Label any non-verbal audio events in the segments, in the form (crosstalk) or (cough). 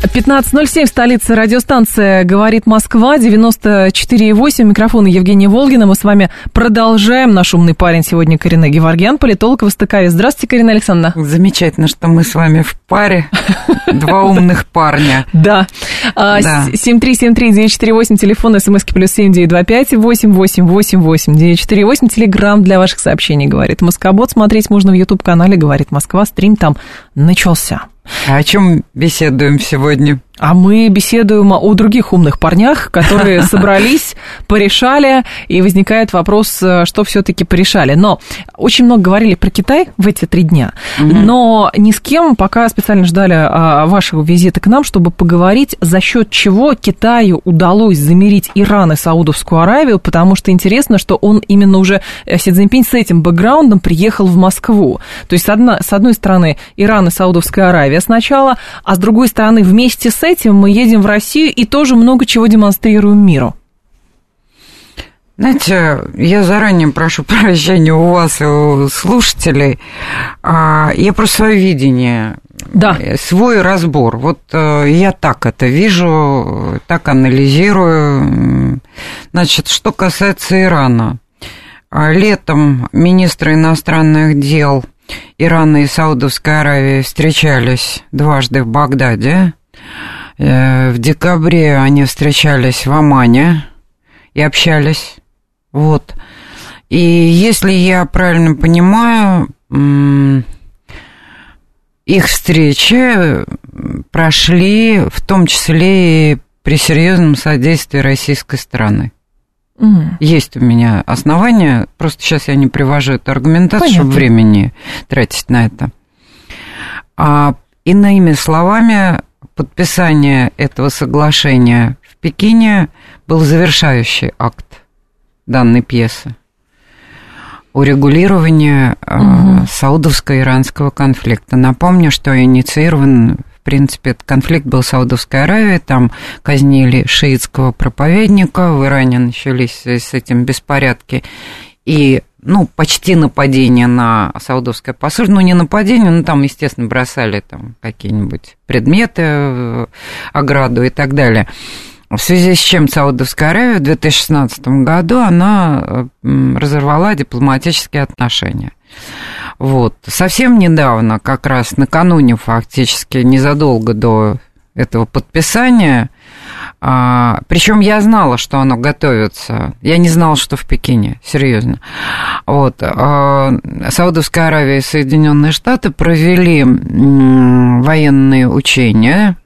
15.07 в столице радиостанция «Говорит Москва», 94.8, микрофон Евгения Волгина. Мы с вами продолжаем. Наш умный парень сегодня Карина Геворгян, политолог востоковец. Здравствуйте, Карина Александровна. Замечательно, что мы с вами в паре. (laughs) Два умных парня. Да. 7373948, телефон, смски плюс 7925 888 948, телеграмм для ваших сообщений, говорит Москобот. Смотреть можно в YouTube-канале «Говорит Москва», стрим там начался. О чем беседуем сегодня? А мы беседуем о других умных парнях, которые (laughs) собрались, порешали, и возникает вопрос, э, что все-таки порешали. Но очень много говорили про Китай в эти три дня, но ни с кем пока специально ждали а, вашего визита к нам, чтобы поговорить, за счет чего Китаю удалось замерить Иран и Саудовскую Аравию, потому что интересно, что он именно уже, э, Си Цзиньпинь с этим бэкграундом приехал в Москву. То есть, с одной стороны, Иран и Саудовская Аравия сначала, а с другой стороны, вместе с этим мы едем в Россию и тоже много чего демонстрируем миру. Знаете, я заранее прошу прощения у вас и у слушателей. А, я про свое видение, да. Свой разбор. Вот э, я так это вижу, так анализирую. Значит, что касается Ирана. А, летом министры иностранных дел Ирана и Саудовской Аравии встречались дважды в Багдаде. Э, в декабре они встречались в Омане и общались. Вот. И если я правильно понимаю, их встречи прошли в том числе и при серьезном содействии российской страны. Угу. Есть у меня основания, просто сейчас я не привожу эту аргументацию, Понятно. чтобы времени тратить на это. А, иными словами, подписание этого соглашения в Пекине был завершающий акт данной пьесы урегулирования угу. саудовско-иранского конфликта. Напомню, что инициирован, в принципе, этот конфликт был в Саудовской Аравии, там казнили шиитского проповедника, в Иране начались с этим беспорядки, и ну, почти нападение на саудовское посольство. Ну, не нападение, но там, естественно, бросали там какие-нибудь предметы, э, ограду и так далее. В связи с чем Саудовская Аравия в 2016 году она э, разорвала дипломатические отношения. Вот. Совсем недавно, как раз накануне фактически, незадолго до этого подписания, а, причем я знала, что оно готовится. Я не знала, что в Пекине, серьезно. Вот. А, Саудовская Аравия и Соединенные Штаты провели военные учения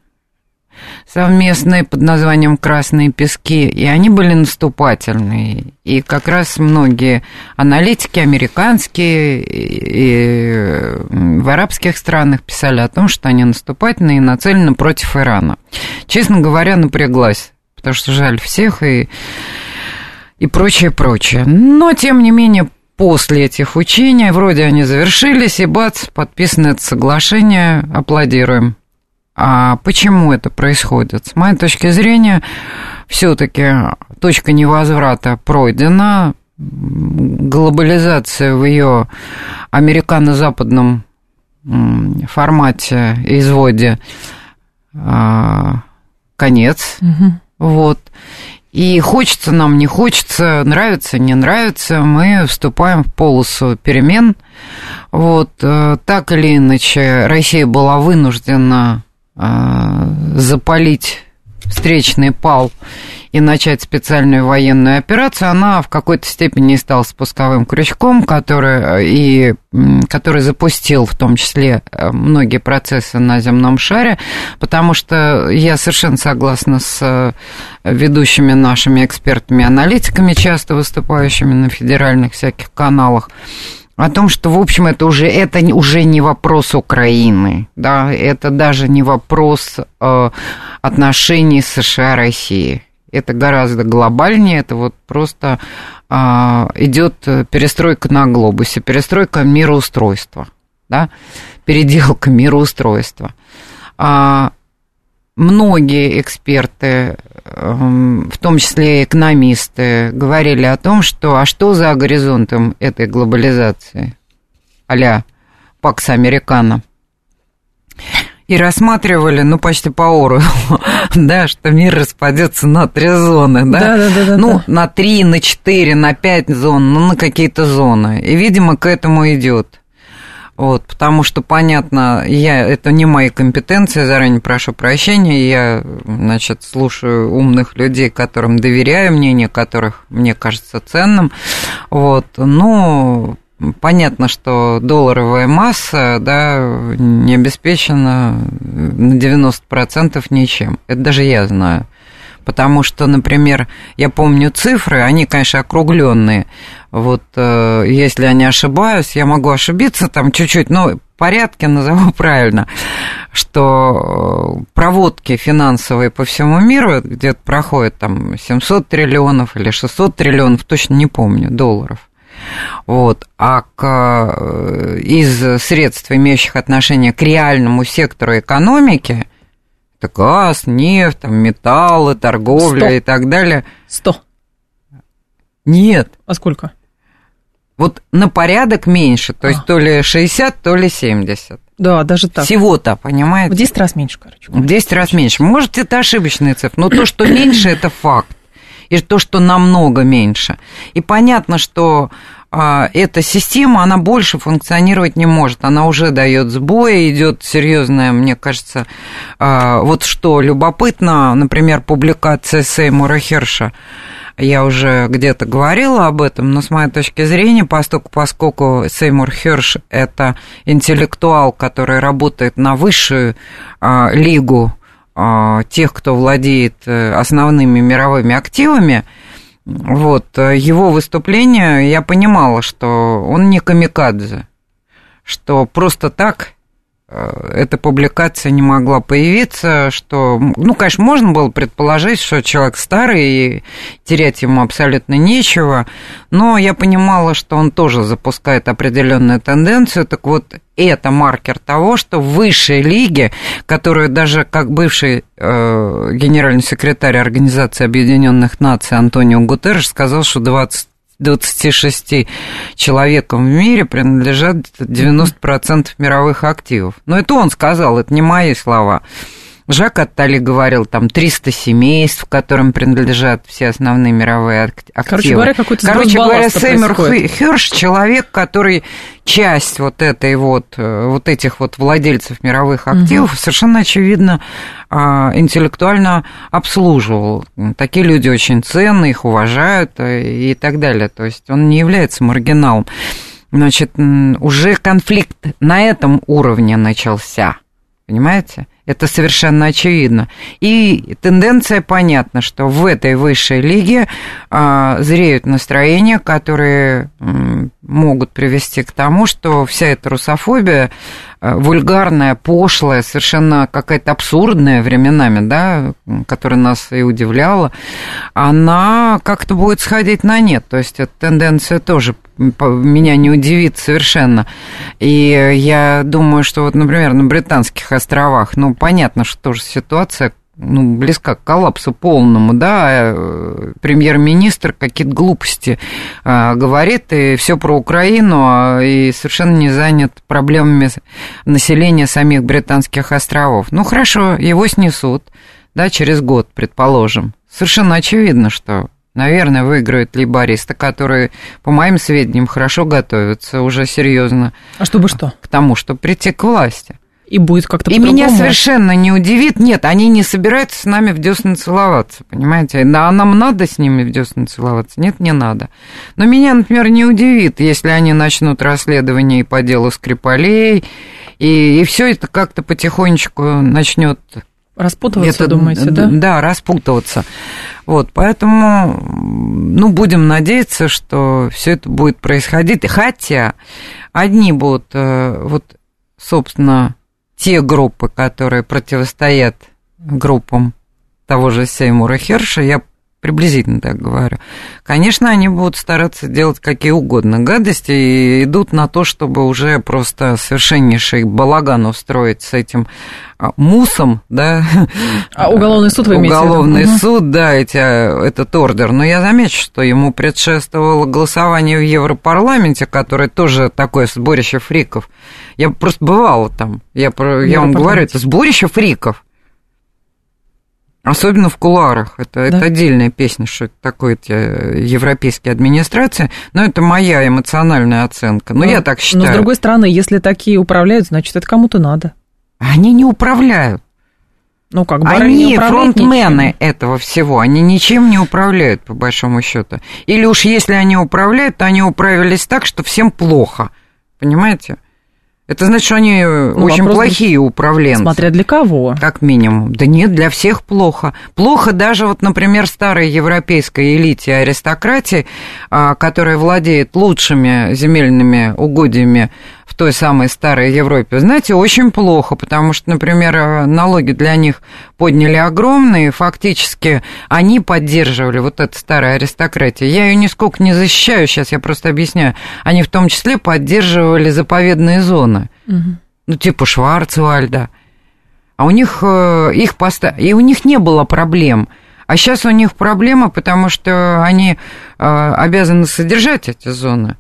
совместные под названием «Красные пески», и они были наступательные. И как раз многие аналитики американские и в арабских странах писали о том, что они наступательные и нацелены против Ирана. Честно говоря, напряглась, потому что жаль всех и, и прочее, прочее. Но, тем не менее, после этих учений, вроде они завершились, и бац, подписано это соглашение, аплодируем. А почему это происходит? С моей точки зрения, все-таки точка невозврата пройдена, глобализация в ее американо-западном формате, изводе а, конец. Угу. Вот. И хочется нам, не хочется, нравится, не нравится, мы вступаем в полосу перемен. Вот, э, так или иначе, Россия была вынуждена запалить встречный пал и начать специальную военную операцию, она в какой-то степени стала спусковым крючком, который, и, который запустил в том числе э, многие процессы на земном шаре, потому что я совершенно согласна с э, ведущими нашими экспертами-аналитиками, часто выступающими на федеральных всяких каналах, о том, что, в общем, это уже, это уже не вопрос Украины, да, это даже не вопрос э, отношений США-России. Это гораздо глобальнее, это вот просто а, идет перестройка на глобусе, перестройка мироустройства, да, переделка мироустройства. А, многие эксперты, эм, в том числе экономисты, говорили о том, что а что за горизонтом этой глобализации, а-ля Пакс Американо. И рассматривали, ну, почти по ору, (laughs) да, что мир распадется на три зоны, да? Да, да, да. Ну, на три, на четыре, на пять зон, ну, на какие-то зоны. И, видимо, к этому идет. Вот, потому что, понятно, я, это не мои компетенции, заранее прошу прощения, я, значит, слушаю умных людей, которым доверяю, мнение которых мне кажется ценным, вот, ну, понятно, что долларовая масса, да, не обеспечена на 90% ничем, это даже я знаю, потому что, например, я помню цифры, они, конечно, округленные. Вот э, если я не ошибаюсь, я могу ошибиться там чуть-чуть, но порядке назову (laughs) правильно, что э, проводки финансовые по всему миру где-то проходят там 700 триллионов или 600 триллионов, точно не помню, долларов. Вот. А к, э, из средств, имеющих отношение к реальному сектору экономики, это газ, нефть, там, металлы, торговля 100. и так далее. Сто. Нет. А сколько? Вот на порядок меньше, то а. есть то ли 60, то ли 70. Да, даже так. Всего-то, понимаете? В 10 раз меньше, короче. В 10 раз меньше. Может, это ошибочные цифры, но то, что меньше, это факт. И то, что намного меньше. И понятно, что а, эта система, она больше функционировать не может. Она уже дает сбои, идет серьезная, мне кажется, а, вот что любопытно, например, публикация Сеймура Херша. Я уже где-то говорила об этом, но с моей точки зрения, поскольку, поскольку Сеймур Херш – это интеллектуал, который работает на высшую а, лигу тех, кто владеет э, основными мировыми активами, вот, э, его выступление, я понимала, что он не камикадзе, что просто так Э, эта публикация не могла появиться, что, ну, конечно, можно было предположить, что человек старый, и терять ему абсолютно нечего, но я понимала, что он тоже запускает определенную тенденцию, так вот, это маркер того, что в высшей лиге, которую даже как бывший э, генеральный секретарь Организации Объединенных Наций Антонио Гутерреш сказал, что 20 26 человекам в мире принадлежат 90% мировых активов. Но это он сказал, это не мои слова. Жак Аттали говорил, там 300 семейств, которым принадлежат все основные мировые активы. Короче говоря, какой-то Короче говоря, Сэмер Хёрш человек, который часть вот этой вот, э, вот этих вот владельцев мировых активов угу. совершенно очевидно а, интеллектуально обслуживал. Такие люди очень ценны, их уважают э, и так далее. То есть он не является маргиналом. Значит, уже конфликт на этом уровне начался. Понимаете? Это совершенно очевидно. И тенденция понятна, что в этой высшей лиге а, зреют настроения, которые м, могут привести к тому, что вся эта русофобия а, вульгарная, пошлая, совершенно какая-то абсурдная временами, да, которая нас и удивляла, она как-то будет сходить на нет. То есть эта тенденция тоже меня не удивит совершенно. И я думаю, что вот, например, на Британских островах, ну, понятно, что тоже ситуация ну, близка к коллапсу полному, да, э, премьер-министр какие-то глупости а, говорит, и все про Украину, а, и совершенно не занят проблемами населения самих британских островов. Ну, хорошо, его снесут, да, через год, предположим. Совершенно очевидно, что Наверное, выиграют лейбористы, которые, по моим сведениям, хорошо готовятся уже серьезно. А чтобы что? К тому, чтобы прийти к власти. И будет как-то И меня совершенно не удивит. Нет, они не собираются с нами в десны целоваться, понимаете? Да, а нам надо с ними в десны целоваться? Нет, не надо. Но меня, например, не удивит, если они начнут расследование и по делу Скрипалей, и, и все это как-то потихонечку начнет Распутываться, это, думаете, да? Да, распутываться. Вот, поэтому, ну, будем надеяться, что все это будет происходить. Хотя одни будут, э, вот, собственно, те группы, которые противостоят группам того же Сеймура Херша, я приблизительно так говорю. Конечно, они будут стараться делать какие угодно гадости и идут на то, чтобы уже просто совершеннейший балаган устроить с этим а, мусом, да. А уголовный суд вы имеете Уголовный виду? суд, да, эти, этот ордер. Но я замечу, что ему предшествовало голосование в Европарламенте, которое тоже такое сборище фриков. Я просто бывала там. Я, я вам говорю, это сборище фриков. Особенно в кулуарах. Это, Да. это отдельная песня, что это такое эти европейские администрации. Но это моя эмоциональная оценка. Ну, я так считаю. Но с другой стороны, если такие управляют, значит, это кому-то надо. Они не управляют. Ну, как барыня Они фронтмены ничем. этого всего, они ничем не управляют, по большому счету. Или уж если они управляют, то они управились так, что всем плохо. Понимаете? Это значит, что они Ну, очень плохие управленцы. Смотря для кого. Как минимум. Да нет, для всех плохо. Плохо даже вот, например, старой европейской элите аристократии, а, которая владеет лучшими земельными угодьями в той самой старой Европе. Знаете, очень плохо, потому что, например, э, налоги для них подняли огромные, фактически они поддерживали вот эту старую аристократию. Я ее нисколько не защищаю, сейчас я просто объясняю. Они в том числе поддерживали заповедные зоны ну, типа Шварцвальда. А у них э, их поста... И у них не было проблем. А сейчас у них проблема, потому что они э, обязаны содержать эти зоны.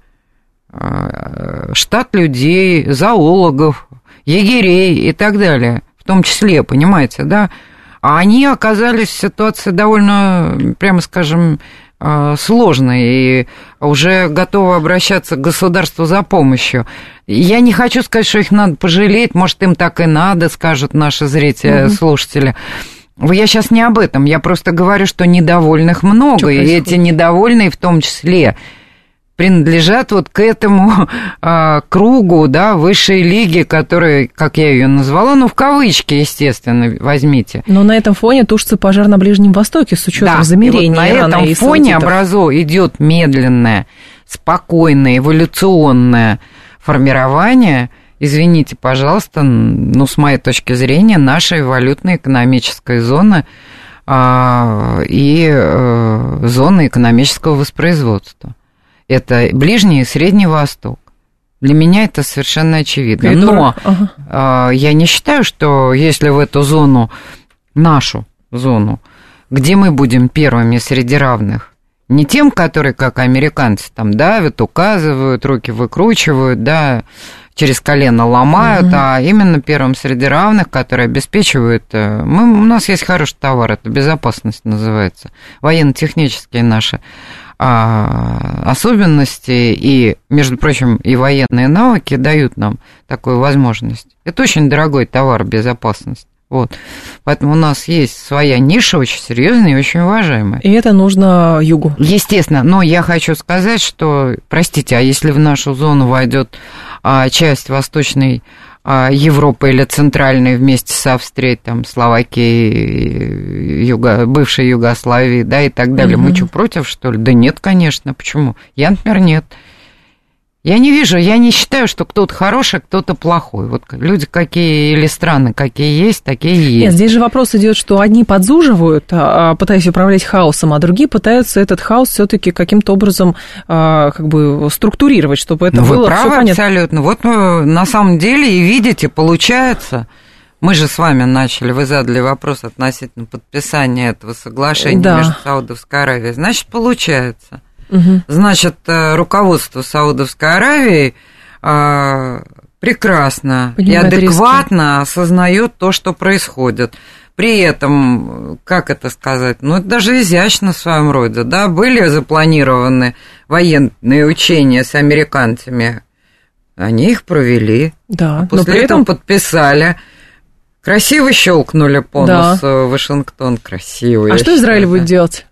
Э, Штат людей, зоологов, егерей и так далее. В том числе, понимаете, да? А они оказались в ситуации довольно, прямо скажем, э, сложной и уже готовы обращаться к государству за помощью. Я не хочу сказать, что их надо пожалеть, может, им так и надо, скажут наши зрители, слушатели. Я сейчас не об этом, я просто говорю, что недовольных много, Что и происходит? эти недовольные в том числе принадлежат вот к этому (laughs) а, кругу, да, высшей лиги, которая, как я ее назвала, ну, в кавычки, естественно, возьмите. Но на этом фоне тушится пожар на Ближнем Востоке с учетом Да, замерений и вот на этом и фоне образу идет медленное, спокойное, эволюционное формирование, извините, пожалуйста, ну, с моей точки зрения, нашей валютно-экономической зоны а, и э, зоны экономического воспроизводства. Это Ближний и Средний Восток. Для меня это совершенно очевидно. Но Ага. а, я не считаю, что если в эту зону, нашу зону, где мы будем первыми среди равных, не тем, которые, как американцы, там давят, указывают, руки выкручивают, да, через колено ломают, а именно первым среди равных, которые обеспечивают... э, Мы, у нас есть хороший товар, это безопасность называется, военно-технические наши а, особенности и, между прочим, и военные навыки дают нам такую возможность. Это очень дорогой товар, безопасность. Вот. Поэтому у нас есть своя ниша очень серьезная и очень уважаемая. И это нужно югу. Естественно, но я хочу сказать, что, простите, а если в нашу зону войдет а, часть восточной Европы или центральной вместе с Австрией, там, Словакией, Юго, бывшей Югославией, да, и так далее, мы Мгм. что, против, что ли? Да нет, конечно, почему? Я, например, нет. Я не вижу, я не считаю, что кто-то хороший, а кто-то плохой. Вот люди какие или страны какие есть, такие и Нет, есть. здесь же вопрос идет, что одни подзуживают, а, пытаясь управлять хаосом, а другие пытаются этот хаос все-таки каким-то образом а, как бы структурировать, чтобы это Ну, было вы правы понятно. абсолютно. Вот на самом деле и видите, получается. Мы же с вами начали, вы задали вопрос относительно подписания этого соглашения Да. между Саудовской Аравией. Значит, получается. Значит, э, руководство Саудовской Аравии э, прекрасно Понимает и адекватно осознает то, что происходит. При этом, как это сказать, ну, это даже изящно в своем роде, да, были запланированы военные учения с американцами, они их провели, Да, а но после при этого этом подписали. Красиво щелкнули по Да. носу Вашингтон, красиво. А что Израиль считаю, будет да. делать?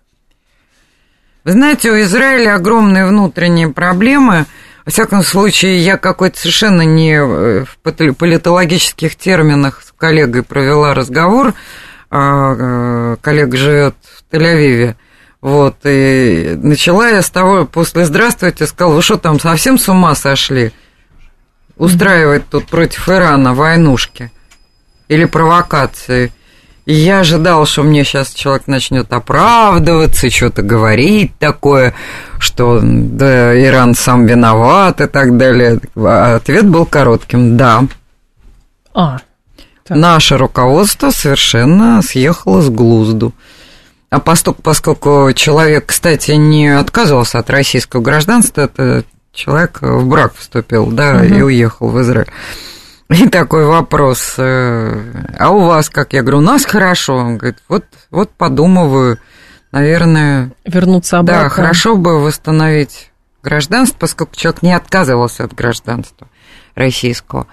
Вы знаете, у Израиля огромные внутренние проблемы. Во всяком случае, я какой-то совершенно не э, в политологических терминах с коллегой провела разговор. А, э, Коллега живет в Тель-Авиве. Вот, и начала я с того, после «Здравствуйте», сказала, вы что там, совсем с ума сошли? Устраивать тут против Ирана войнушки или провокации. И я ожидал, что мне сейчас человек начнет оправдываться, что-то говорить такое, что да, Иран сам виноват и так далее. А ответ был коротким «да». А, так. Наше руководство совершенно съехало с глузду. А поскольку, поскольку человек, кстати, не отказывался от российского гражданства, это человек в брак вступил, да, угу. и уехал в Израиль. (laughs) И такой вопрос, э, а у вас как? Я говорю, у нас хорошо. Он говорит, вот, вот подумываю, наверное... Вернуться обратно. Да, хорошо бы восстановить гражданство, поскольку человек не отказывался от гражданства российского.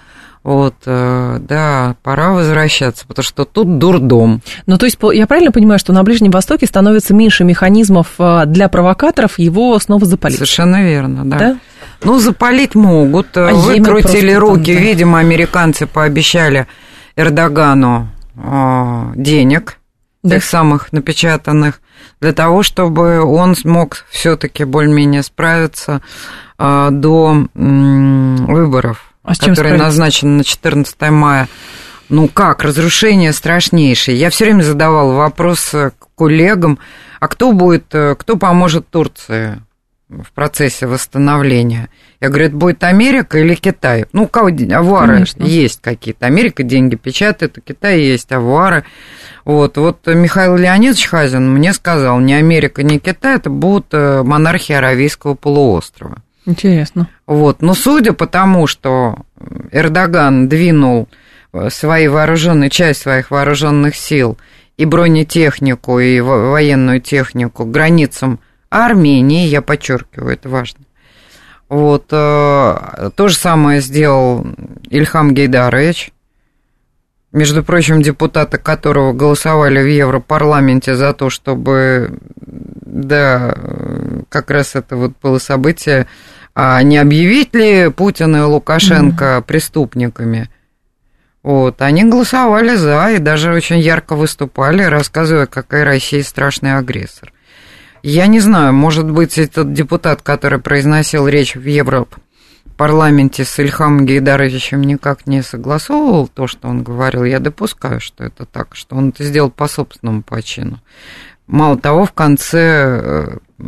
Вот, э, да, пора возвращаться, потому что тут дурдом. Ну, то есть, я правильно понимаю, что на Ближнем Востоке становится меньше механизмов э, для провокаторов его снова запалить? Совершенно верно, да. да? Ну, запалить могут. А Выкрутили руки, там, да. видимо, американцы пообещали Эрдогану э, денег, да. тех самых напечатанных, для того, чтобы он смог все-таки более-менее справиться э, до э, выборов а который назначен на 14 мая. Ну как, разрушение страшнейшее. Я все время задавал вопрос э, коллегам, а кто будет, э, кто поможет Турции в процессе восстановления? Я говорю, это будет Америка или Китай? Ну, у кого авуары Конечно. есть какие-то. Америка деньги печатает, у Китая есть авуары. Вот, вот Михаил Леонидович Хазин мне сказал, ни Америка, ни Китай, это будут э, монархии Аравийского полуострова. Интересно. Вот. Но судя по тому, что Эрдоган двинул э, свои вооруженные, часть своих вооруженных сил и бронетехнику, и военную технику к границам Армении, я подчеркиваю, это важно. Вот, э, то же самое сделал Ильхам Гейдарович, между прочим, депутаты которого голосовали в Европарламенте за то, чтобы, да, как раз это вот было событие, а не объявить ли Путин и Лукашенко mm-hmm. преступниками? Вот, они голосовали за и даже очень ярко выступали, рассказывая, какая Россия страшный агрессор. Я не знаю, может быть, этот депутат, который произносил речь в Европарламенте с Ильхамом Гейдаровичем никак не согласовывал то, что он говорил. Я допускаю, что это так, что он это сделал по собственному почину. Мало того, в конце э,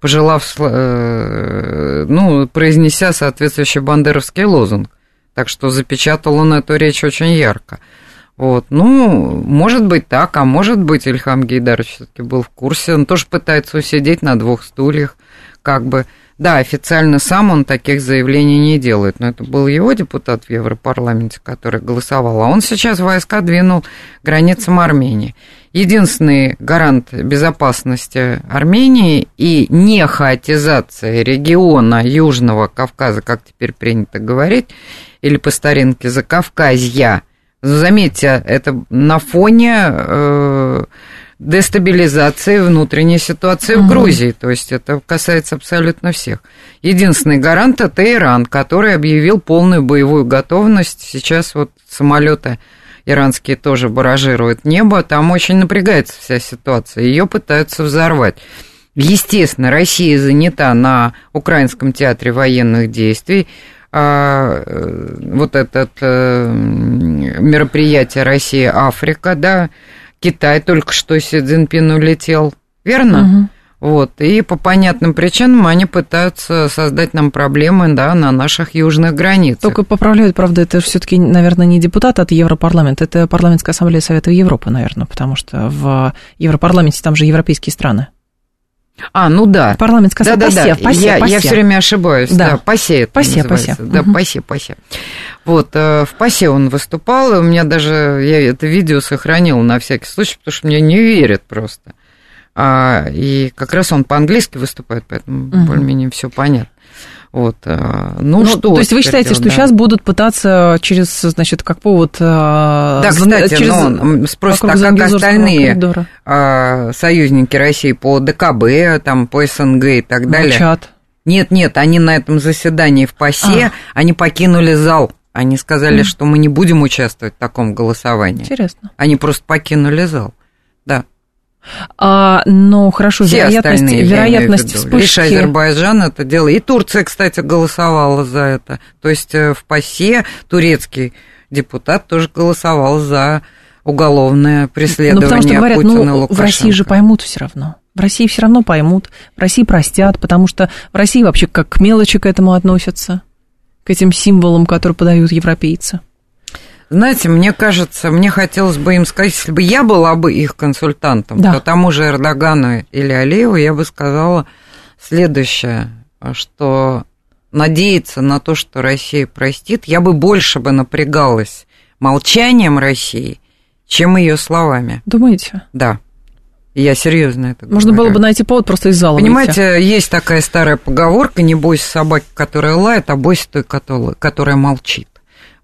пожелав, э, ну, произнеся соответствующий бандеровский лозунг. Так что запечатал он эту речь очень ярко. Вот, ну, может быть так, а может быть Ильхам Гейдарович все-таки был в курсе. Он тоже пытается усидеть на двух стульях, как бы. Да, официально сам он таких заявлений не делает, но это был его депутат в Европарламенте, который голосовал, а он сейчас войска двинул границам Армении единственный гарант безопасности Армении и не хаотизация региона Южного Кавказа, как теперь принято говорить, или по старинке Закавказья. Заметьте, это на фоне э, дестабилизации внутренней ситуации в Грузии, то есть это касается абсолютно всех. Единственный гарант это Иран, который объявил полную боевую готовность. Сейчас вот самолеты иранские тоже баражируют небо, там очень напрягается вся ситуация, ее пытаются взорвать. Естественно, Россия занята на Украинском театре военных действий. А, э, вот это э, мероприятие Россия-Африка, да, Китай только что Си Цзиньпин улетел, верно? Угу. Вот, и по понятным причинам они пытаются создать нам проблемы, да, на наших южных границах. Только поправляют, правда, это все-таки, наверное, не депутат от Европарламента, это парламентская ассамблея Совета Европы, наверное, потому что в Европарламенте там же европейские страны. А, ну да. Парламентская ассамблея. Да, да, да. Пасе, я, пасе. я все время ошибаюсь. Да, да ПАСЕ, называется. ПАСЕ. Да, угу. ПАСЕ, ПАСЕ. Вот, э, в ПАСЕ он выступал, и у меня даже, я это видео сохранил на всякий случай, потому что мне не верят просто. А, и как раз он по-английски выступает, поэтому угу. более-менее все понятно. Вот, а, ну, ну что. То есть вы считаете, делать, что да. сейчас будут пытаться через, значит, как повод... А, да, кстати, через, ну, спросят, а как остальные коридора. союзники России по ДКБ, там, по СНГ и так далее? Молчат. Нет, нет, они на этом заседании в ПАСЕ, а. они покинули зал. Они сказали, mm. что мы не будем участвовать в таком голосовании. Интересно. Они просто покинули зал. Да. А, но хорошо, Все вероятность, вероятность вспышки... Лишь Азербайджан это дело. И Турция, кстати, голосовала за это. То есть э, в ПАСЕ турецкий депутат тоже голосовал за уголовное преследование Ну, потому что говорят, Путина и ну, в. России же поймут все равно. В России все равно поймут, в России простят, потому что в России вообще как к мелочи к этому относятся, к этим символам, которые подают европейцы. Знаете, мне кажется, мне хотелось бы им сказать, если бы я была бы их консультантом, Да. то тому же Эрдогану или Алиеву я бы сказала следующее, что надеяться на то, что Россия простит, я бы больше бы напрягалась молчанием России, чем ее словами. Думаете? Да. Я серьезно это Можно говорю. было бы найти повод просто из зала выйти. Понимаете, есть такая старая поговорка, не бойся собаки, которая лает, а бойся той, которая молчит.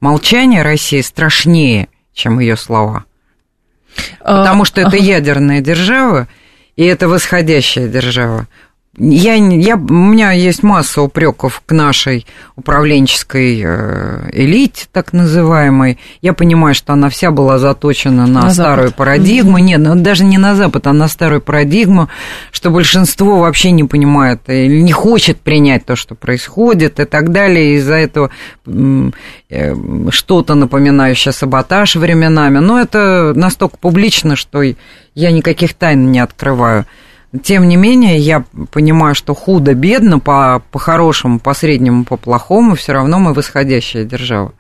Молчание России страшнее, чем ее слова. А, Потому что это ядерная держава, и это восходящая держава. Я, я, у меня есть масса упреков к нашей управленческой э, элите, так называемой. Я понимаю, что она вся была заточена на, На старую Запад. парадигму. Нет, ну, даже не на Запад, а на старую парадигму, что большинство вообще не понимает или не хочет принять то, что происходит и так далее. Из-за этого э, что-то напоминающее саботаж временами. Но это настолько публично, что я никаких тайн не открываю. Тем не менее, я понимаю, что худо-бедно, по, по-хорошему, по среднему, по плохому, все равно мы восходящая держава.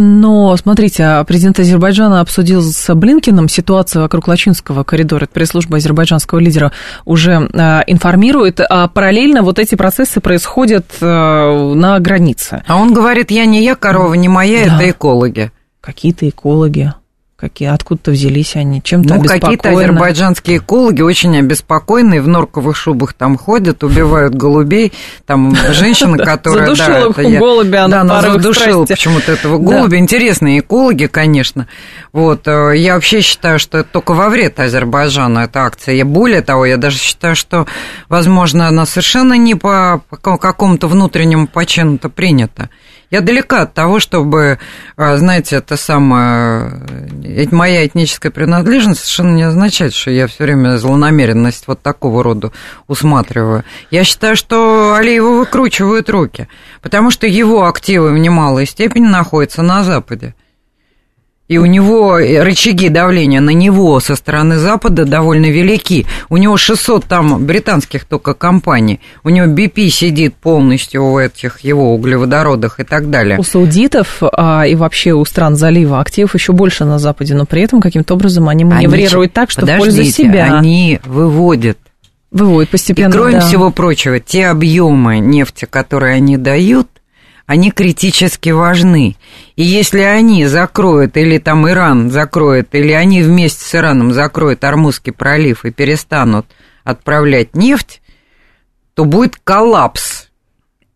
Но, смотрите, а президент Азербайджана обсудил с Блинкиным ситуацию вокруг Лачинского коридора. Это пресс-служба азербайджанского лидера уже а, информирует. А параллельно вот эти процессы происходят а, на границе. А он говорит, я не я, корова не моя, Да. это экологи. Какие-то экологи, какие, откуда-то взялись они, чем-то Ну, какие-то обеспокоены. азербайджанские экологи очень обеспокоенные, в норковых шубах там ходят, убивают голубей. Там (laughs) женщина, которая... Задушила голубя на Да, она задушила почему-то этого голубя. Интересные экологи, конечно. Вот, э, я вообще считаю, что это только во вред Азербайджану эта акция. Я более того, я даже считаю, что, возможно, она совершенно не по по какому-то внутреннему почину-то принята. Я далека от того, чтобы, э, знаете, это самое, э, моя этническая принадлежность совершенно не означает, что я все время злонамеренность вот такого рода усматриваю. Я считаю, что Алиеву выкручивают руки, потому что его активы в немалой степени находятся на Западе. И у него рычаги давления на него со стороны Запада довольно велики. У него 600 там британских только компаний. У него BP сидит полностью в этих его углеводородах и так далее. У саудитов а, и вообще у стран залива активов еще больше на Западе, но при этом каким-то образом они маневрируют Они- так, что в пользу себя. Они выводят. Выводят И постепенно. кроме да. всего прочего, те объемы нефти, которые они дают, они критически важны. И если они закроют, или там Иран закроет, или они вместе с Ираном закроют Армузский пролив и перестанут отправлять нефть, то будет коллапс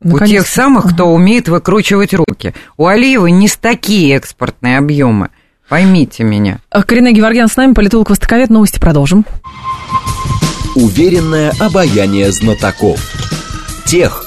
у Наконец-то. тех самых, кто умеет выкручивать руки. У Алиева не с такие экспортные объемы. Поймите меня. Карина Геворгян с нами, политолог Востоковед. Новости продолжим. Уверенное обаяние знатоков. Тех,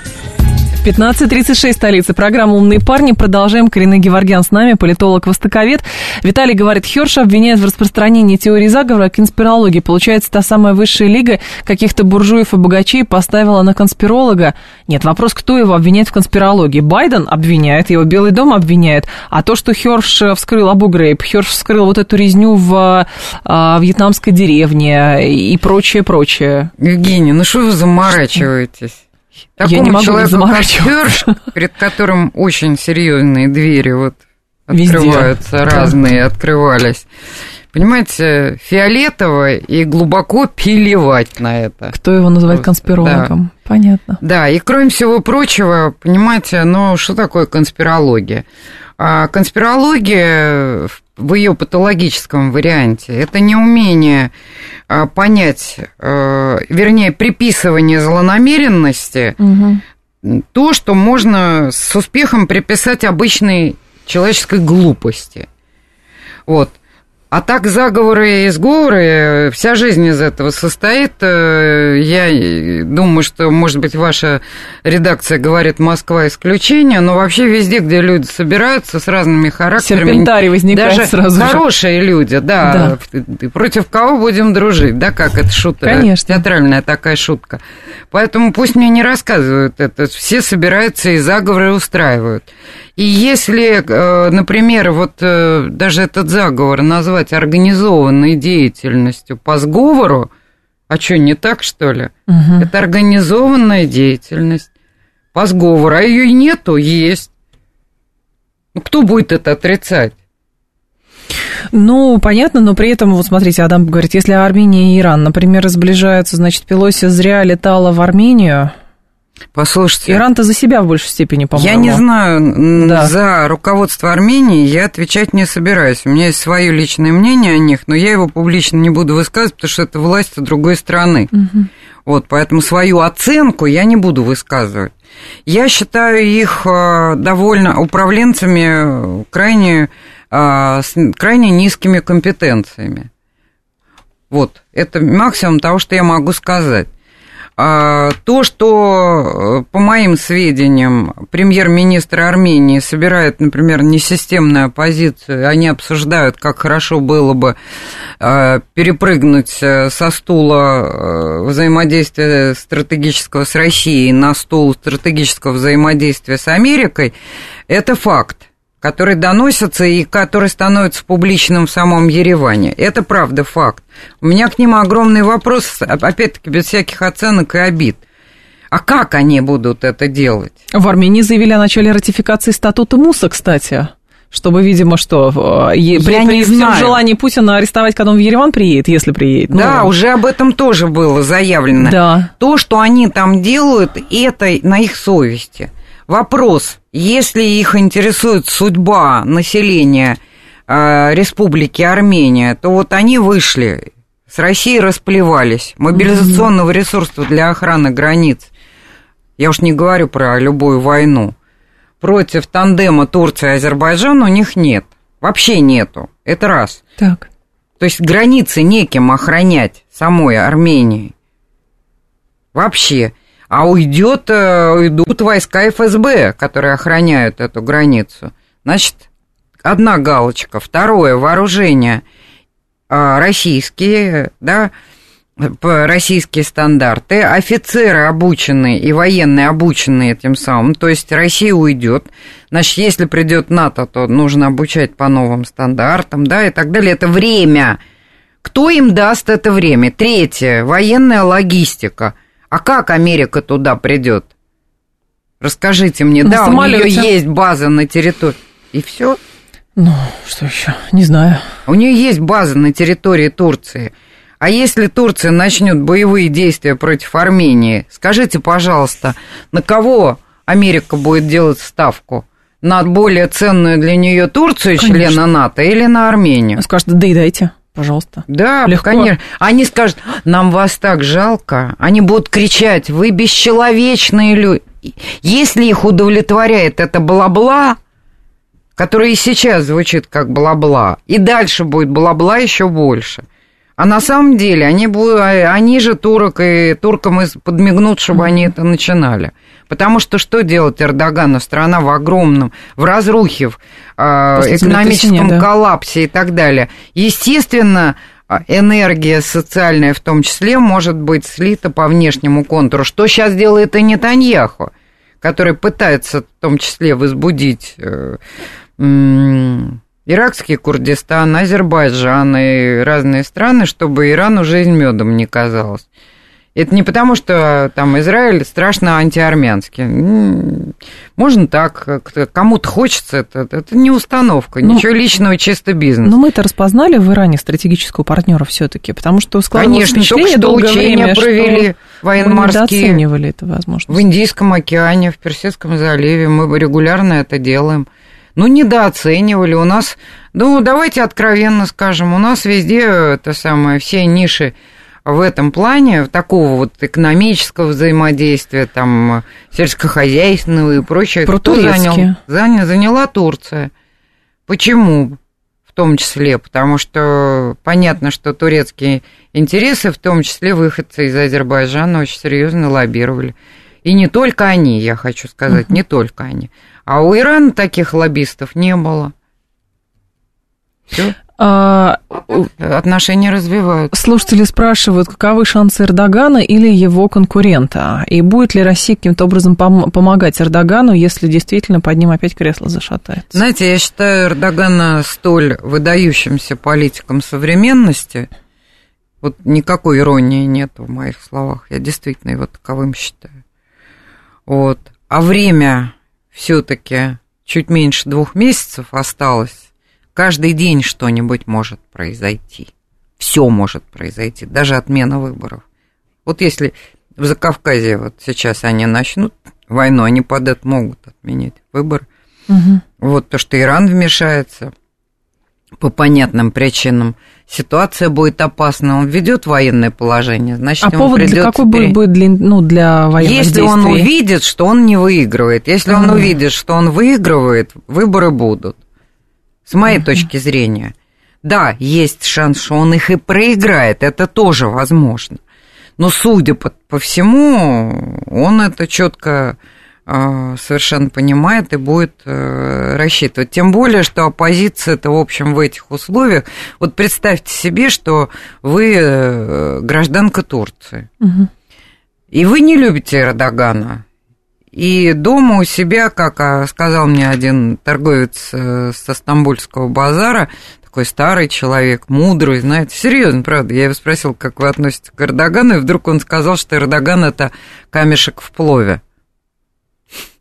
15.36 столица. Программа «Умные парни». Продолжаем. Карина Геворгян с нами, политолог-востоковед. Виталий говорит, Херш обвиняет в распространении теории заговора и конспирологии. Получается, та самая высшая лига каких-то буржуев и богачей поставила на конспиролога. Нет, вопрос, кто его обвиняет в конспирологии. Байден обвиняет, его Белый дом обвиняет. А то, что Херш вскрыл Абу Грейб, Херш вскрыл вот эту резню в а, вьетнамской деревне и прочее, прочее. Евгений, ну что вы заморачиваетесь? Я не могу человеку, заморачиваться. Перед которым очень серьезные двери вот Везде. открываются, Да. разные открывались. Понимаете, фиолетово и глубоко плевать на это. Кто его называет конспирологом? Понятно. Да, и кроме всего прочего, понимаете, ну что такое конспирология? А конспирология в- ее патологическом варианте это неумение а, понять, э, вернее, приписывание злонамеренности то, что можно с успехом приписать обычной человеческой глупости. Вот. А так заговоры и сговоры, вся жизнь из этого состоит. Э, я думаю, что, может быть, ваша редакция говорит «Москва исключение», но вообще везде, где люди собираются с разными характерами... Серпентарий возникает даже сразу хорошие же. люди, да, да. Против кого будем дружить, да, как это шутка? Конечно. Театральная такая шутка. Поэтому пусть мне не рассказывают это. Все собираются и заговоры устраивают. И если, э, например, вот э, даже этот заговор назвать организованной деятельностью по сговору, а что, не так, что ли? Угу. Это организованная деятельность по сговору, а ее нету, есть. Ну, кто будет это отрицать? Ну, понятно, но при этом, вот смотрите, Адам говорит, если Армения и Иран, например, сближаются, значит, Пелоси зря летала в Армению, Послушайте. Иран-то за себя в большей степени, по-моему. Я не знаю, да. за руководство Армении я отвечать не собираюсь. У меня есть свое личное мнение о них, но я его публично не буду высказывать, потому что это власть другой страны. Угу. Вот, поэтому свою оценку я не буду высказывать. Я считаю их э, довольно управленцами крайне, э, с крайне низкими компетенциями. Вот, это максимум того, что я могу сказать. А, то, что, э, по моим сведениям, премьер-министр Армении собирает, например, несистемную оппозицию, они обсуждают, как хорошо было бы э, перепрыгнуть э, со стула взаимодействия стратегического с Россией на стул стратегического взаимодействия с Америкой, это факт который доносится и который становится публичным в самом Ереване. Это правда факт. У меня к ним огромный вопрос, опять-таки без всяких оценок и обид. А как они будут это делать? В Армении заявили о начале ратификации статута МУСа, кстати. Чтобы, видимо, что э, Я при, при всем желании Путина арестовать, когда он в Ереван приедет, если приедет. Да, ну, уже об этом тоже было заявлено. Да. То, что они там делают, это на их совести. Вопрос, если их интересует судьба населения э, Республики Армения, то вот они вышли, с Россией расплевались, мобилизационного ресурса для охраны границ, я уж не говорю про любую войну, против тандема Турция и Азербайджан у них нет, вообще нету, это раз. Так. То есть границы неким охранять самой Армении. Вообще а уйдет, э, уйдут войска ФСБ, которые охраняют эту границу. Значит, одна галочка. Второе, вооружение а, российские, да, российские стандарты, офицеры обученные и военные обученные тем самым, то есть Россия уйдет. Значит, если придет НАТО, то нужно обучать по новым стандартам, да, и так далее. Это время. Кто им даст это время? Третье, военная логистика. А как Америка туда придет? Расскажите мне, на да, самолете. у нее есть база на территории. И все? Ну, что еще? Не знаю. У нее есть база на территории Турции. А если Турция начнет боевые действия против Армении, скажите, пожалуйста, на кого Америка будет делать ставку? На более ценную для нее Турцию, Конечно. члена НАТО, или на Армению? Скажет, да и дайте. Пожалуйста. Да, Легко. конечно. Они скажут, нам вас так жалко. Они будут кричать, вы бесчеловечные люди. Если их удовлетворяет это бла-бла, которое и сейчас звучит как бла-бла, и дальше будет бла-бла еще больше. А на самом деле они, будут, они же турок, и туркам подмигнут, чтобы они это начинали. Потому что что делать Эрдогану? Страна в огромном, в разрухе, в э, экономическом да. коллапсе и так далее. Естественно, а, энергия социальная в том числе может быть слита по внешнему контуру. Что сейчас делает и Нетаньяху, который пытается в том числе возбудить э, иракский Курдистан, Азербайджан и разные страны, чтобы Ирану жизнь медом не казалась. Это не потому, что там Израиль страшно антиармянский. Можно так, кому-то хочется, это, это не установка, ну, ничего личного, чисто бизнес. Но мы-то распознали в Иране стратегического партнера все-таки, потому что складывалось Конечно, только что учения время, провели военно-морские. Мы это возможно. В Индийском океане, в Персидском заливе мы регулярно это делаем. Ну, недооценивали. У нас, ну, давайте откровенно скажем, у нас везде это самое, все ниши в этом плане, такого вот экономического взаимодействия, там, сельскохозяйственного и прочее, Про кто занял, занял, заняла Турция. Почему? в том числе, потому что понятно, что турецкие интересы, в том числе выходцы из Азербайджана, очень серьезно лоббировали. И не только они, я хочу сказать, uh-huh. не только они. А у Ирана таких лоббистов не было. Все. А, Отношения развиваются. Слушатели спрашивают, каковы шансы Эрдогана или его конкурента? И будет ли Россия каким-то образом пом- помогать Эрдогану, если действительно под ним опять кресло зашатается? Знаете, я считаю Эрдогана столь выдающимся политиком современности, вот никакой иронии нет в моих словах, я действительно его таковым считаю. Вот. А время все-таки чуть меньше двух месяцев осталось Каждый день что-нибудь может произойти. Все может произойти, даже отмена выборов. Вот если в Закавказье вот сейчас они начнут войну, они под это могут отменить выбор. Угу. Вот то, что Иран вмешается по понятным причинам, ситуация будет опасна. Он ведет военное положение, значит, а ему повод придется... какой будет, будет для, ну, для военных Если действий? он увидит, что он не выигрывает, если он увидит, что он выигрывает, выборы будут с моей mm-hmm. точки зрения. Да, есть шанс, что он их и проиграет, это тоже возможно. Но судя по, по всему, он это четко совершенно понимает и будет э, рассчитывать. Тем более, что оппозиция это, в общем, в этих условиях. Вот представьте себе, что вы э, гражданка Турции. Угу. И вы не любите Эрдогана. И дома у себя, как а, сказал мне один торговец э, со Стамбульского базара, такой старый человек, мудрый, знаете, серьезно, правда. Я его спросил, как вы относитесь к Эрдогану, и вдруг он сказал, что Эрдоган это камешек в плове.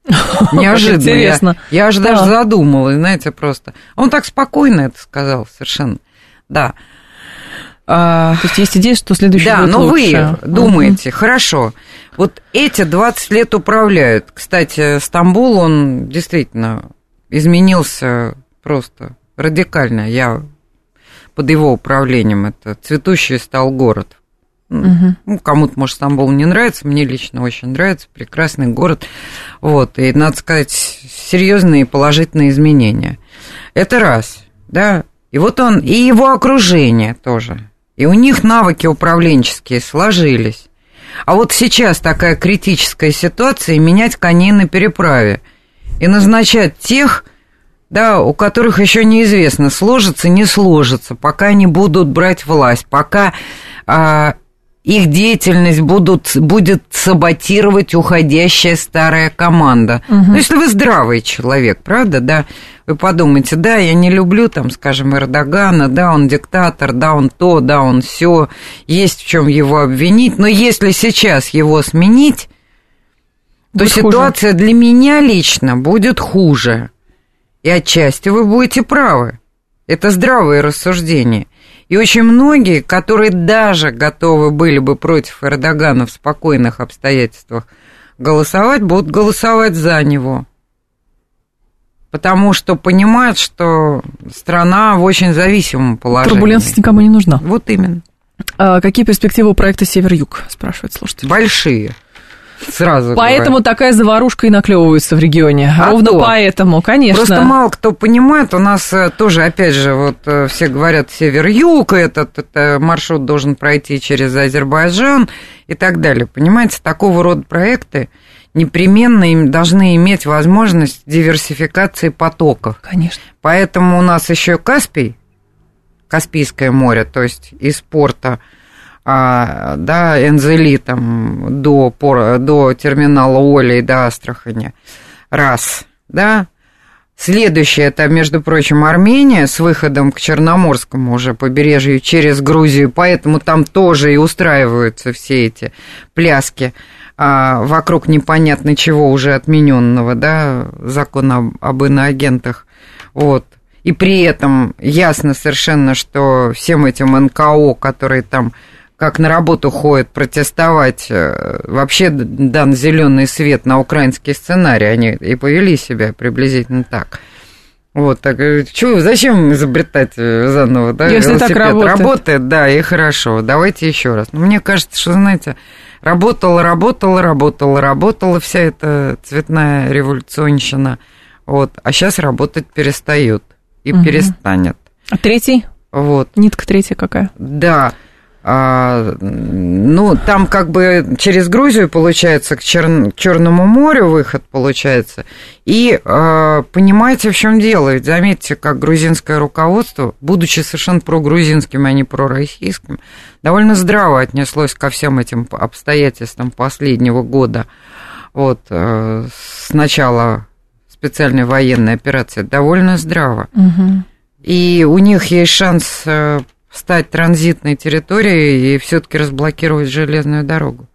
(laughs) Неожиданно. Интересно. Я, я аж даже задумалась, знаете, просто. Он так спокойно это сказал, совершенно. Да. А, То есть есть идея, что следующий да, будет но лучше. вы думаете, угу. хорошо, вот эти 20 лет управляют. Кстати, Стамбул, он действительно изменился просто радикально. Я под его управлением, это цветущий стал город. Угу. Ну, кому-то, может, Стамбул не нравится, мне лично очень нравится, прекрасный город. Вот, и, надо сказать, серьезные положительные изменения. Это раз, да. И вот он, и его окружение тоже. И у них навыки управленческие сложились. А вот сейчас такая критическая ситуация, менять коней на переправе. И назначать тех, да, у которых еще неизвестно, сложится, не сложится, пока они будут брать власть, пока а, их деятельность будут, будет саботировать уходящая старая команда. Угу. Ну, если вы здравый человек, правда, да, вы подумайте, да, я не люблю, там, скажем, Эрдогана, да, он диктатор, да, он то, да, он все, есть в чем его обвинить, но если сейчас его сменить, то будет ситуация хуже. для меня лично будет хуже. И отчасти вы будете правы. Это здравые рассуждения. И очень многие, которые даже готовы были бы против Эрдогана в спокойных обстоятельствах голосовать, будут голосовать за него. Потому что понимают, что страна в очень зависимом положении. Турбулентность никому не нужна. Вот именно. А какие перспективы у проекта «Север-Юг», спрашивает слушатель. Большие. Сразу Поэтому говорю. такая заварушка и наклевывается в регионе. А Ровно то. поэтому, конечно. Просто мало кто понимает, у нас э, тоже, опять же, вот э, все говорят север-юг, этот, этот маршрут должен пройти через Азербайджан и так далее. Понимаете, такого рода проекты непременно должны иметь возможность диверсификации потоков. Конечно. Поэтому у нас еще Каспий, Каспийское море, то есть из порта да, Энзели там до, до терминала Оли и до Астрахани. Раз, да. Следующее, это, между прочим, Армения с выходом к Черноморскому уже побережью через Грузию, поэтому там тоже и устраиваются все эти пляски а, вокруг непонятно чего уже отмененного, да, закона об иноагентах. Вот. И при этом ясно совершенно, что всем этим НКО, которые там как на работу ходят протестовать, э, вообще дан зеленый свет на украинский сценарий, они и повели себя приблизительно так. Вот, так, э, чё, зачем изобретать э, заново, да, Если велосипед? так работает. Работает, да, и хорошо, давайте еще раз. Но мне кажется, что, знаете, работала, работала, работала, работала вся эта цветная революционщина, вот, а сейчас работать перестает и угу. перестанет. А третий? Вот. Нитка третья какая? Да. А, ну, там как бы через Грузию получается к, Чер... Черному морю выход получается. И а, понимаете, в чем дело? Ведь заметьте, как грузинское руководство, будучи совершенно прогрузинским, а не пророссийским, довольно здраво отнеслось ко всем этим обстоятельствам последнего года. Вот а, с начала специальной военной операции довольно здраво. Угу. И у них есть шанс э, стать транзитной территорией и все-таки разблокировать железную дорогу.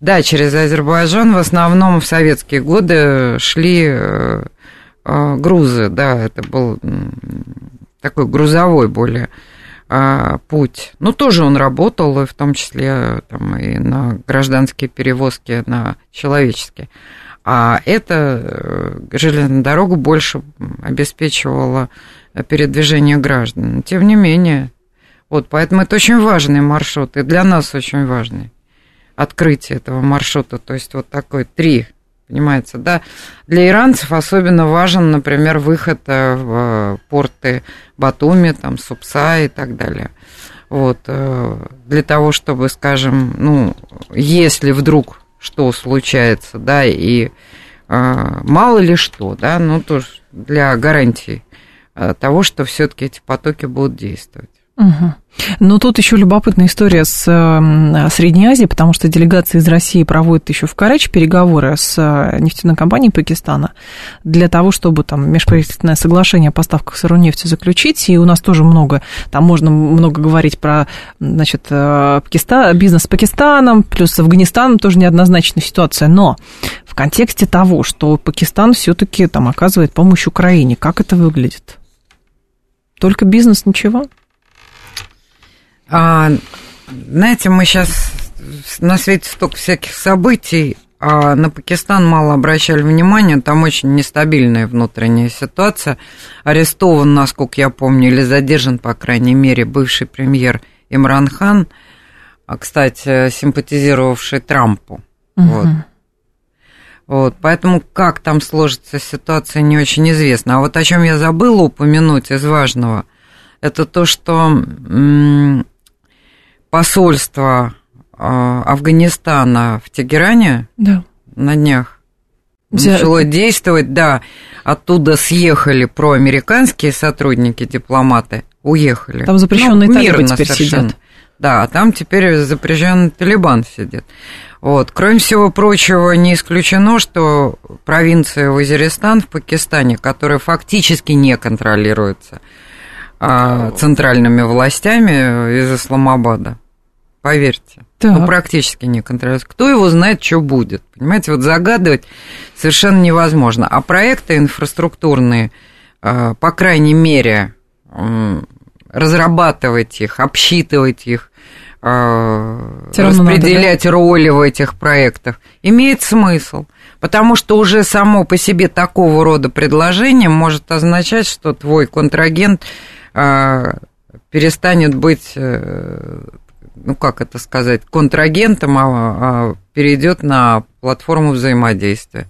Да, через Азербайджан в основном в советские годы шли э, э, грузы, да, это был такой грузовой более э, путь. Ну, тоже он работал, в том числе там, и на гражданские перевозки, на человеческие. А эта железная дорога больше обеспечивала передвижения граждан. Тем не менее, вот, поэтому это очень важный маршрут, и для нас очень важный. Открытие этого маршрута, то есть вот такой три, понимаете, да. Для иранцев особенно важен, например, выход э, в э, порты Батуми, там, Супса и так далее. Вот, э, для того, чтобы, скажем, ну, если вдруг что случается, да, и мало ли что, да, ну, тоже для гарантии Э, того, что все-таки эти потоки будут действовать. Угу. Ну, тут еще любопытная история с э, Средней Азией, потому что делегация из России проводит еще в Карачи переговоры с э, нефтяной компанией Пакистана для того, чтобы там межправительственное соглашение о поставках сырой нефти заключить. И у нас тоже много, там можно много говорить про, значит, Пакистан, бизнес с Пакистаном, плюс с Афганистаном тоже неоднозначная ситуация. Но в контексте того, что Пакистан все-таки там оказывает помощь Украине, как это выглядит? Только бизнес, ничего? А, знаете, мы сейчас на свете столько всяких событий, а на Пакистан мало обращали внимания, там очень нестабильная внутренняя ситуация. Арестован, насколько я помню, или задержан, по крайней мере, бывший премьер Имран Хан, а, кстати, симпатизировавший Трампу. Угу. Вот. Вот, поэтому как там сложится ситуация, не очень известно. А вот о чем я забыла упомянуть из важного, это то, что посольство а, Афганистана в Тегеране да. на днях начало действовать, да, оттуда съехали проамериканские сотрудники, дипломаты, уехали. Там запрещенные ну, талибы теперь совершенно. сидят. Да, а там теперь запрещенный Талибан сидит. Вот. Кроме всего прочего, не исключено, что провинция Вазиристан в Пакистане, которая фактически не контролируется а, центральными властями из Исламабада, поверьте, ну, практически не контролируется. Кто его знает, что будет? Понимаете, вот загадывать совершенно невозможно. А проекты инфраструктурные, а, по крайней мере, разрабатывать их, обсчитывать их, распределять надо, да? роли в этих проектах, имеет смысл. Потому что уже само по себе такого рода предложение может означать, что твой контрагент а, перестанет быть, э, ну как это сказать, контрагентом, а, а перейдет на платформу взаимодействия.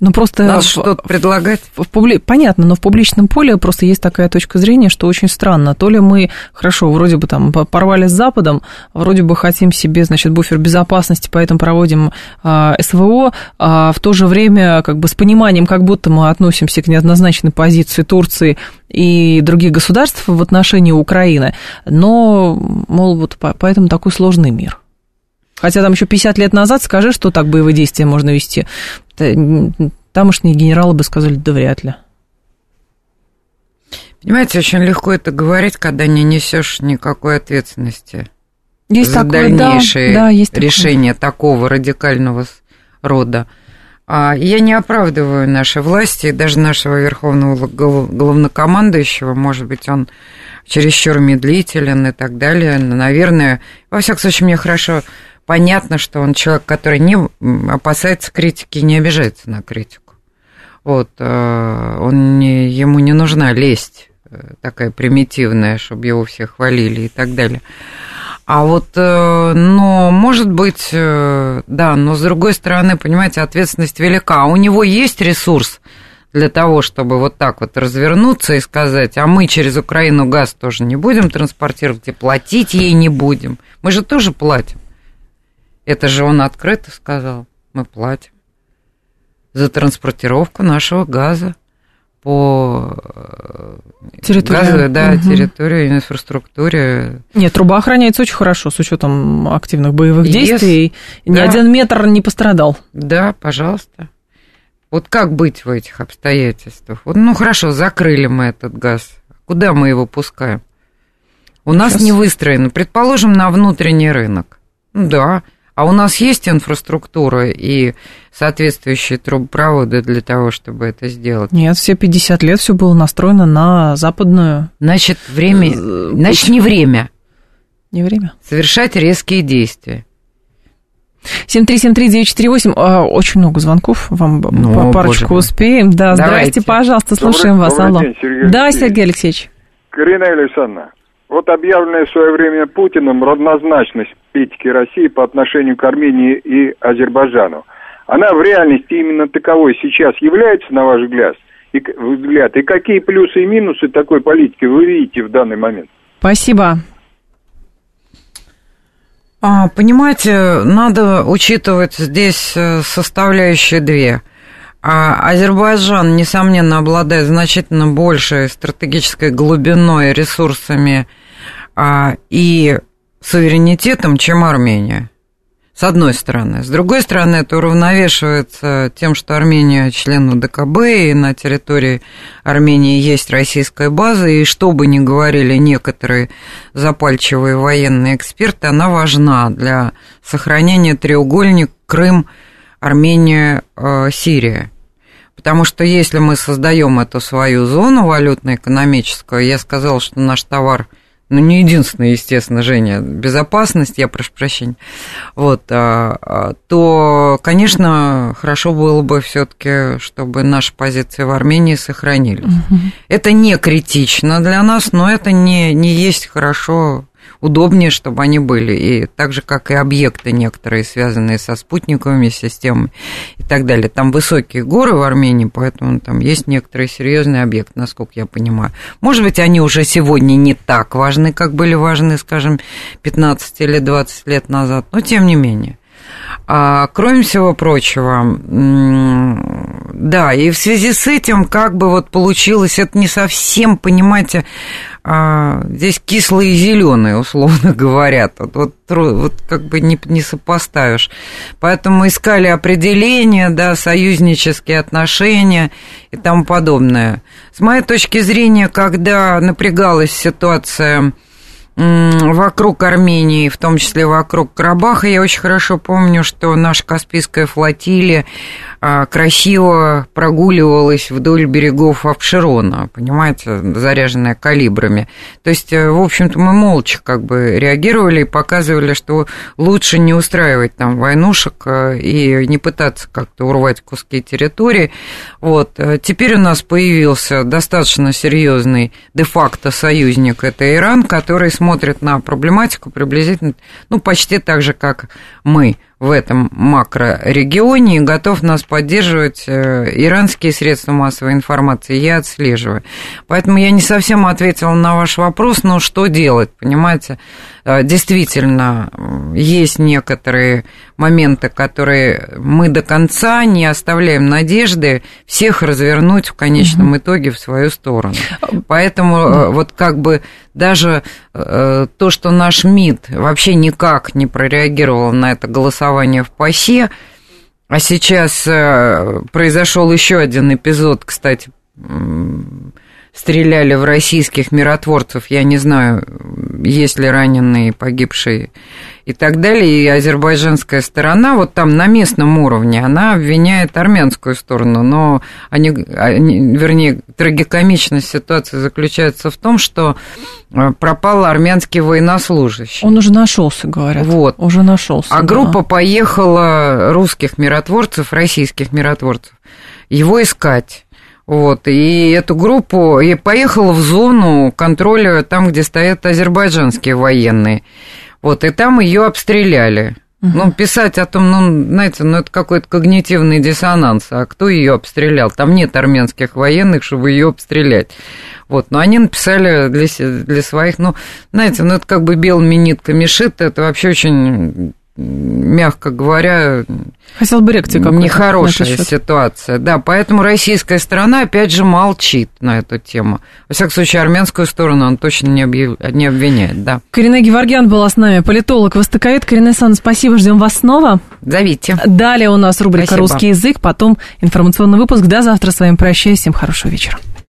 Ну, просто... Надо что-то предлагать. В, в публи... Понятно, но в публичном поле просто есть такая точка зрения, что очень странно. То ли мы, хорошо, вроде бы там порвали с Западом, вроде бы хотим себе, значит, буфер безопасности, поэтому проводим а, СВО, а в то же время как бы с пониманием, как будто мы относимся к неоднозначной позиции Турции и других государств в отношении Украины. Но, мол, вот поэтому такой сложный мир. Хотя там еще 50 лет назад скажи, что так боевые действия можно вести. Тамошние генералы бы сказали, да вряд ли. Понимаете, очень легко это говорить, когда не несешь никакой ответственности есть за такое, дальнейшие да, да, есть решения такое. такого радикального рода. А я не оправдываю наши власти, даже нашего верховного главнокомандующего, может быть, он чересчур медлителен и так далее. Наверное, во всяком случае, мне хорошо понятно, что он человек, который не опасается критики не обижается на критику. Вот, э, он не, ему не нужна лесть э, такая примитивная, чтобы его все хвалили и так далее. А вот, э, но, может быть, да, но с другой стороны, понимаете, ответственность велика. А у него есть ресурс для того, чтобы вот так вот развернуться и сказать, а мы через Украину газ тоже не будем транспортировать и платить ей не будем. Мы же тоже платим. Это же он открыто сказал. Мы платим за транспортировку нашего газа по э, территории, газовой, да, угу. территории, инфраструктуре. Нет, труба охраняется очень хорошо с учетом активных боевых yes. действий. Ни да. один метр не пострадал. Да, пожалуйста. Вот как быть в этих обстоятельствах? Вот, ну хорошо, закрыли мы этот газ. Куда мы его пускаем? У нас Сейчас. не выстроено. Предположим, на внутренний рынок. Ну да. А у нас есть инфраструктура и соответствующие трубопроводы для того, чтобы это сделать? Нет, все 50 лет все было настроено на западную. Значит, время. Э, значит, не время. Не время. Совершать резкие действия. 7373948, а, очень много звонков, вам ну, по парочку успеем. Да, Давайте. здрасте, пожалуйста, слушаем добрый, вас. Добрый Алло. День, Сергей да, Сергей Алексеевич. Карина Александровна, вот объявленная в свое время Путиным равнозначность политики России по отношению к Армении и Азербайджану, она в реальности именно таковой сейчас является, на ваш взгляд? И, взгляд, и какие плюсы и минусы такой политики вы видите в данный момент? Спасибо. А, понимаете, надо учитывать здесь э, составляющие две. А Азербайджан, несомненно, обладает значительно большей стратегической глубиной, ресурсами а, и суверенитетом, чем Армения. С одной стороны. С другой стороны, это уравновешивается тем, что Армения член ВДКБ, и на территории Армении есть российская база, и что бы ни говорили некоторые запальчивые военные эксперты, она важна для сохранения треугольник Крым, Армения, э, Сирия. Потому что если мы создаем эту свою зону валютно-экономическую, я сказал, что наш товар – ну, не единственное, естественно, Женя, безопасность, я прошу прощения, вот, а, а, то, конечно, хорошо было бы все-таки, чтобы наши позиции в Армении сохранились. Угу. Это не критично для нас, но это не, не есть хорошо удобнее, чтобы они были. И так же, как и объекты некоторые, связанные со спутниковыми системами и так далее. Там высокие горы в Армении, поэтому там есть некоторые серьезные объекты, насколько я понимаю. Может быть, они уже сегодня не так важны, как были важны, скажем, 15 или 20 лет назад, но тем не менее. А, кроме всего прочего, да, и в связи с этим как бы вот получилось, это не совсем, понимаете, а, здесь кислые и зеленые, условно (laughs) говоря. Вот, вот, вот как бы не, не сопоставишь. Поэтому искали определения, да, союзнические отношения и тому подобное. С моей точки зрения, когда напрягалась ситуация вокруг Армении, в том числе вокруг Карабаха. Я очень хорошо помню, что наша Каспийская флотилия а, красиво прогуливалась вдоль берегов Абширона, понимаете, заряженная калибрами. То есть, э, в общем-то, мы молча как бы реагировали и показывали, что лучше не устраивать там войнушек э, и не пытаться как-то урвать куски территории. Вот. Э, теперь у нас появился достаточно серьезный де-факто союзник, это Иран, который смотрит на проблематику приблизительно, ну, почти так же, как мы в этом макрорегионе и готов нас поддерживать э, иранские средства массовой информации, я отслеживаю. Поэтому я не совсем ответила на ваш вопрос, но что делать, понимаете? Э, действительно, есть некоторые моменты, которые мы до конца не оставляем надежды всех развернуть в конечном угу. итоге в свою сторону. Поэтому э, вот как бы даже то, что наш МИД вообще никак не прореагировал на это голосование в ПАСЕ, а сейчас э, произошел еще один эпизод, кстати, стреляли в российских миротворцев, я не знаю, есть ли раненые, погибшие и так далее. И азербайджанская сторона, вот там на местном уровне, она обвиняет армянскую сторону, но они, они вернее, трагикомичность ситуации заключается в том, что э, пропал армянский военнослужащий. Он уже нашелся, говорят. Вот. Уже нашелся. А да. группа поехала русских миротворцев, российских миротворцев, его искать. Вот, и эту группу и поехала в зону контроля там, где стоят азербайджанские военные. Вот, и там ее обстреляли. Ну, писать о том, ну, знаете, ну, это какой-то когнитивный диссонанс. А кто ее обстрелял? Там нет армянских военных, чтобы ее обстрелять. Вот, но они написали для, для своих, ну, знаете, ну, это как бы белыми нитками шито, это вообще очень мягко говоря, Хотел бы нехорошая ситуация. Да, поэтому российская сторона, опять же, молчит на эту тему. Во всяком случае, армянскую сторону он точно не, объяв... не обвиняет, да. Карине Геворгян была с нами, политолог, востоковед. Карине Сан, спасибо, ждем вас снова. Зовите. Далее у нас рубрика спасибо. «Русский язык», потом информационный выпуск. До завтра с вами прощаюсь, всем хорошего вечера.